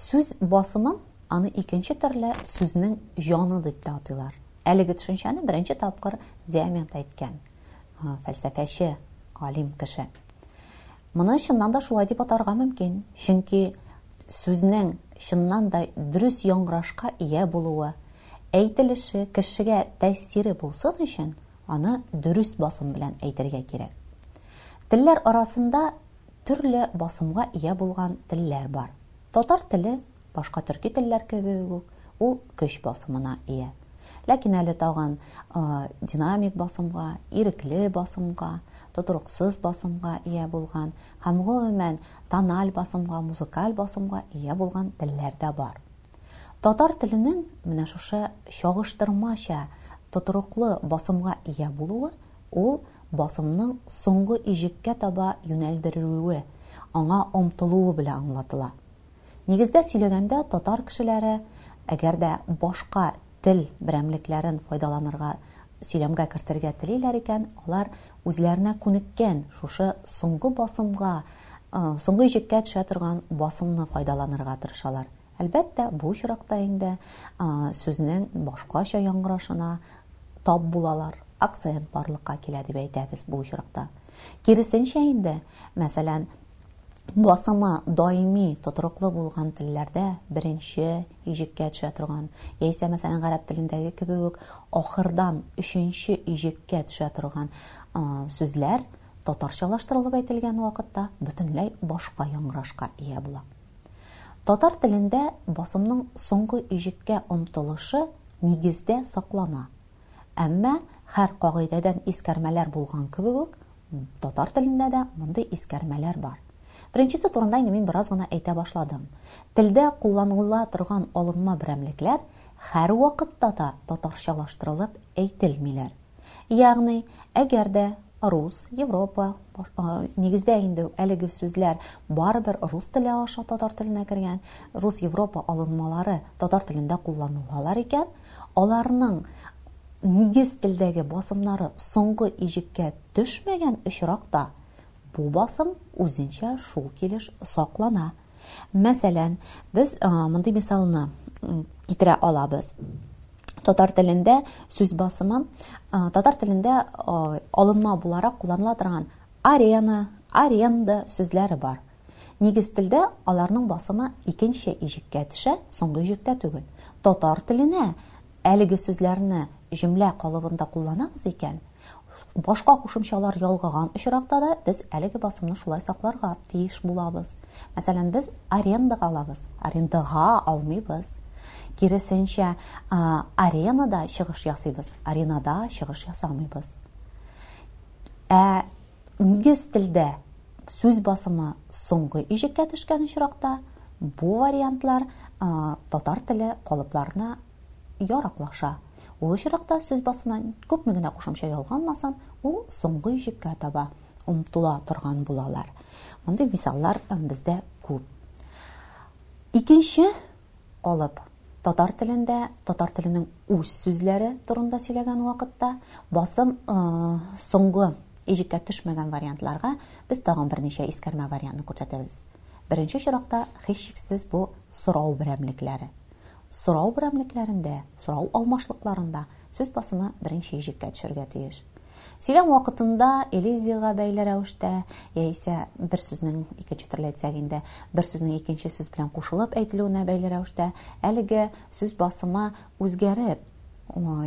Сүз басымын аны икенче төрле сүзнең җаны дип тә атыйлар. Әлеге төшенчәне беренче тапкыр Диамент әйткән фәлсәфәче, алим кеше. Моны чыннан да шулай дип атарга мөмкин, чөнки сүзнең чыннан да дөрес яңгырашка ия булуы, әйтелеше, кешегә тәэсире булсын өчен, аны дөрес басым белән әйтергә кирәк. Телләр арасында төрле басымга ия булган телләр бар. Татар теле Башка төрки телләр кебек үк, ул көч басымына ия. Ләкин әле тагын динамик басымга, ирекле басымга, тотрыксыз басымга ия булган һәм гомумән тональ басымга, музыкаль басымга ия булган телләр дә бар. Татар теленең менә шушы чагыштырмача тотрыклы басымга ия булуы ул басымның соңгы иҗеккә таба юнәлдерелүе, аңа омтылуы белән аңлатыла. Нигездә сөйләгәндә татар кешеләре, әгәр дә башка тел берәмлекләрен файдаланырга, сөйләмгә кертергә телиләр икән, алар үзләренә күнеккән шушы соңгы басымга, соңгы иҗеккә төшә торган басымны файдаланырга тырышалар. Әлбәттә, бу очракта инде сүзнең башкача яңгырашына тап булалар, акцент барлыкка килә дип әйтәбез бу очракта. Киресенчә инде, мәсәлән, басымы даими тотрыклы булган телләрдә беренче иҗеккә төшә торган, яисә, мәсәлән, гарәп телендәге кебек үк, ахырдан өченче иҗеккә төшә торган сүзләр татарчалаштырылып әйтелгән вакытта бөтенләй башка яңгырашка ия була. Татар телендә басымның соңгы иҗеккә омтылышы нигездә саклана. Әмма һәр кагыйдәдән искәрмәләр булган кебек үк, Татар телендә дә мондый искәрмәләр бар. Беренчесе турында инде мин бераз гына әйтә башладым. Телдә кулланыла торган алынма берәмлекләр һәрвакытта да татарчалаштырылып әйтелмиләр. Ягъни, әгәр дә рус, Европа, нигездә инде әлеге сүзләр барыбер рус теле аша татар теленә кергән, рус, Европа алынмалары татар телендә кулланылалар икән, аларның Нигез телдәге басымнары соңгы иҗеккә төшмәгән очракта, бу басым үзенчә шул килеш саклана. Мәсәлән, без мондый мисалны китерә алабыз. Татар телендә сүз басымы татар телендә алынма буларак кулланыла торган арена, аренда сүзләре бар. Нигез телдә аларның басымы икенче иҗеккә төшә, соңгы иҗектә түгел. Татар теленә Әлеге сүзләрне җөмлә калыбында кулланабыз икән, башка кушымчалар ялгаган очракта да без әлеге басымны шулай сакларга тиеш булабыз. Мәсәлән, без арендага алабыз, арендага алмыйбыз. Киресенчә, аренада чыгыш ясыйбыз, аренада чыгыш ясамыйбыз. Ә Нигез телдә сүз басымы соңгы иҗеккә төшкән очракта, бу вариантлар татар теле калыпларына яраклаша. Ул очракта сүз басымы күпме генә кушымча ялганмасын, ул соңгы иҗеккә таба омтыла торган булалар. Мондый мисаллар бездә күп. Икенче алып, татар телендә татар теленең үз сүзләре турында сөйләгән вакытта, басым соңгы иҗеккә төшмәгән вариантларга без тагын берничә искәрмә вариантны күрсәтәбез. Беренче чиракта, һичшиксез, бу сорау берәмлекләре. Сорау берәмлекләрендә, сорау алмашлыкларында сүз басымы беренче иҗеккә төшәргә тиеш. Сөйләм вакытында элизиягә бәйле рәвештә, яисә бер сүзнең, икенче төрле әйтсәк инде, бер сүзнең икенче сүз белән кушылып әйтелүенә бәйле рәвештә, әлеге сүз басымы үзгәреп,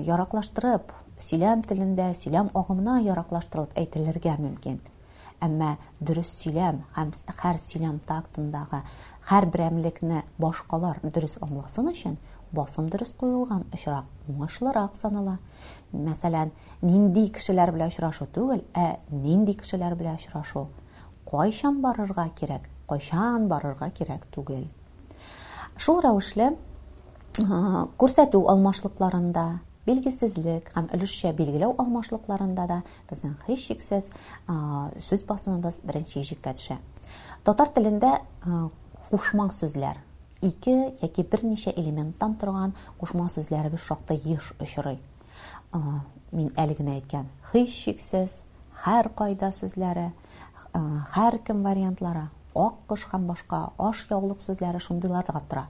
яраклаштырып, сөйләм телендә, сөйләм агымына яраклаштырылып әйтелергә мөмкин. Әмма дөрес сөйләм һәм хәр сөйләм тактындагы хәр берәмлекне башкалар дөрес аңласын өчен басым дөрес куелган очрак уңышлырак санала. Мәсәлән, Нинди кешеләр белән очрашу түгел, ә нинди кешеләр белән очрашу. Кайчан барырга кирәк, кайчан барырга кирәк түгел. Шул рәвешле күрсәтү алмашлыкларында, билгесезлек һәм өлешчә билгеләү алмашлыкларында да безнең һичшиксез сүз басымыбыз беренче җиккә төшә. Татар телендә кушма сүзләр, ике яки берничә элементтан торган кушма сүзләребез шактый еш очрый. Аңа мин әле генә әйткән һичшиксез, һәркайда сүзләре, һәркем вариантлары, ак кош һәм башка ашъяулык сүзләре шундыйлар да тора.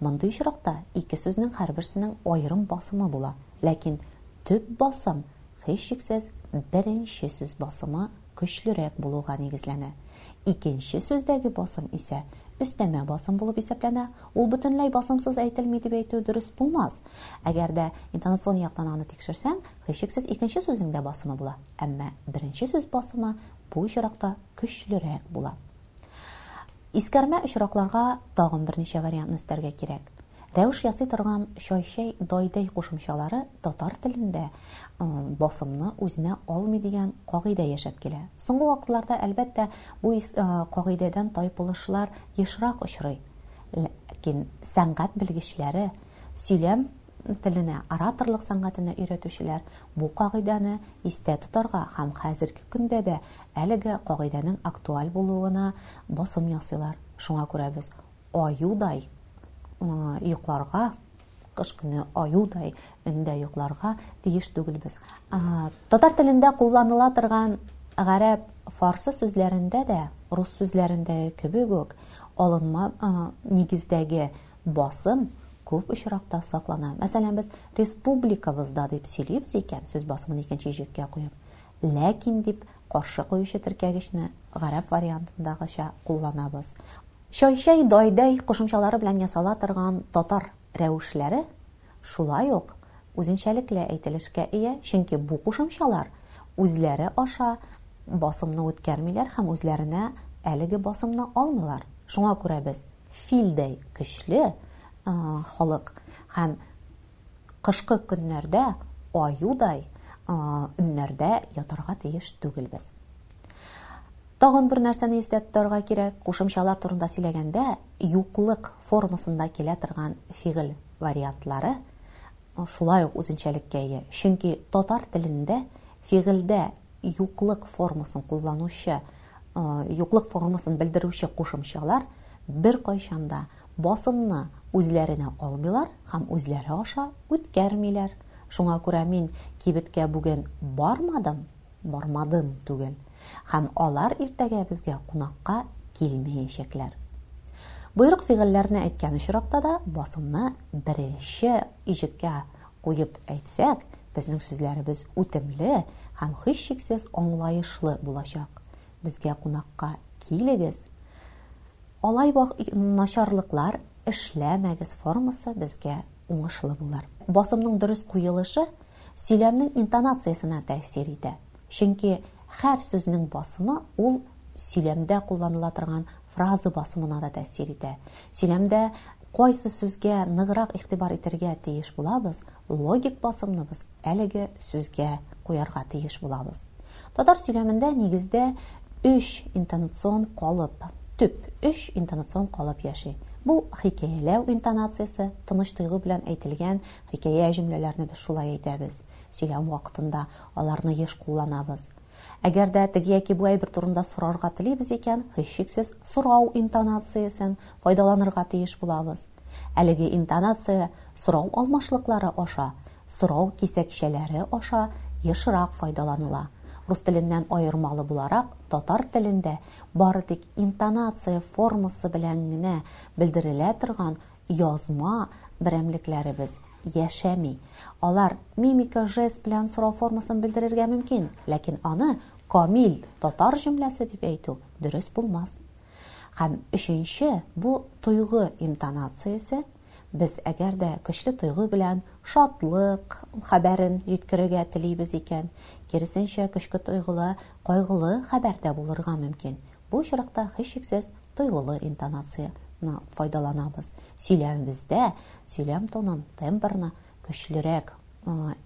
Мондый очракта ике сүзнең һәрберсенең аерым басымы була, ләкин төп басым, һичшиксез, беренче сүз басымы, көчлерәк булуга нигезләнә. Икенче сүздәге басым исә өстәмә басым булып исәпләнә, ул бөтенләй басымсыз әйтелми дип әйтү дөрес булмас. Әгәр дә интонацион яктан аны тикшерсәң, һичшиксез икенче сүзнең дә басымы була, әмма беренче сүз басымы бу очракта көчлерәк була. Искәрмә очракларга тагын берничә вариантны өстәргә кирәк. Рәвеш ясый торган чай-чәй, дай-дәй кушымчалары татар телендә басымны үзенә алмый дигән кагыйдә яшәп килә. Соңгы вакытларда, әлбәттә, бу кагыйдәдән тайпылышлар ешрак очрый. Ләкин сәнгать белгечләре сөйләм теленә, ораторлык сәнгатенә өйрәтүчеләр бу кагыйдәне истә тотарга һәм хәзерге көндә дә әлеге кагыйдәнең актуаль булуына басым ясыйлар. Шуңа күрә без аюдай йокларга, кыш көне аюдай өндә йокларга тиеш түгелбез. Татар телендә кулланыла торган гарәп, фарсы сүзләрендә дә, рус сүзләрендәге кебек үк, алынма нигездәге Басым күп очракта саклана. Мәсәлән, без республикабызда дип сөйлибез икән, сүз басымын икенче җепкә куеп, ләкин дип каршы куючы теркәгечне гарәп вариантындагыча кулланабыз. Чайчай, дайдай кушымчалары белән ясала торган татар рәвешләре Шулай ук үзенчәлекле әйтелешкә ия, чөнки бу кушымчалар үзләре аша басымны үткәрмиләр һәм үзләренә әлеге басымны алмыйлар. Шуңа күрә без филдәй көчле халык һәм кышкы көннәрдә аюдай өннәрдә ятарга тиеш түгелбез. Тагын бер нәрсәне истә тотарга кирәк, кушымчалар турында сөйләгәндә, юклык формасында килә торган фигыль вариантлары шулай ук үзенчәлеккә ия, чөнки татар телендә фигыльдә юклык формасын кулланучы, юклык формасын белдерүче кушымчалар беркайчан да басымны үзләренә алмыйлар һәм үзләре аша үткәрмиләр. Шуңа күрә мин кибеткә бүген бармадым. Бармадым түгел. Һәм алар иртәгә безгә кунакка килмәячәкләр. Боерык-фигыльләрне әйткән очракта да басымны беренче иҗеккә куеп әйтсәк, безнең сүзләребез үтемле һәм һичшиксез аңлаешлы булачак. Безгә кунакка килегез, алай начарлыклар эшләмәгез формасы безгә уңышлы булыр. Басымның дөрес куелышы сөйләмнең интонациясенә тәэсир итә, чөнки һәр сүзнең басымы ул сөйләмдә кулланыла торган фраза басымына да тәэсир итә. Сөйләмдә кайсы сүзгә ныграк игътибар итәргә тиеш булабыз, логик басымны без әлеге сүзгә куярга тиеш булабыз. Татар сөйләмендә нигездә өч интонацион калып, төп өч интонацион калып яши. Бу хикәяләү интонациясе, тыныч тойгы белән әйтелгән хикәя җөмләләрне без шулай әйтәбез, сөйләм вакытында аларны еш кулланабыз. Әгәр дә теге яки бу әйбер турында сорарга телибез икән, һичшиксез сорау интонациясен файдаланырга тиеш булабыз. Әлеге интонация сорау алмашлыклары аша, сорау кисәкчәләре аша ешрак файдаланыла. Рус теленнән аермалы буларак, татар телендә бары тик интонация формасы белән генә белдерелә торган язма берәмлекләребез яшәми. Алар мимика, жест белән сорау формасын белдерергә мөмкин, ләкин аны камил татар җөмләсе дип әйтү дөрес булмас. Һәм өченче, бу тойгы интонациясе, без әгәр дә көчле тойгы белән шатлык хәбәрен җиткерергә телибез икән, киресенчә, көчке тойгыла кайгылы хәбәр дә булырга мөмкин. Бу очракта, һичшиксез, тойгылы интонацияне файдаланабыз. Сөйләвебездә сөйләм тонын, тембрны көчлерәк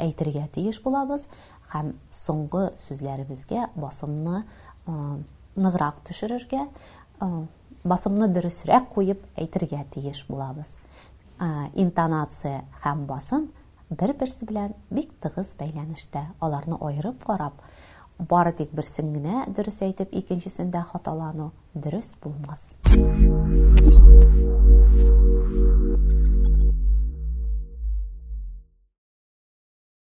әйтергә тиеш булабыз. Һәм соңгы сүзләребезгә басымны ныграк төшерергә, басымны дөресрәк куеп әйтергә тиеш булабыз. Интонация һәм басым бер-берсе белән бик тыгыз бәйләнештә. Аларны аерып карап, бары тик берсен генә дөрес әйтеп, икенчесендә хаталану дөрес булмас.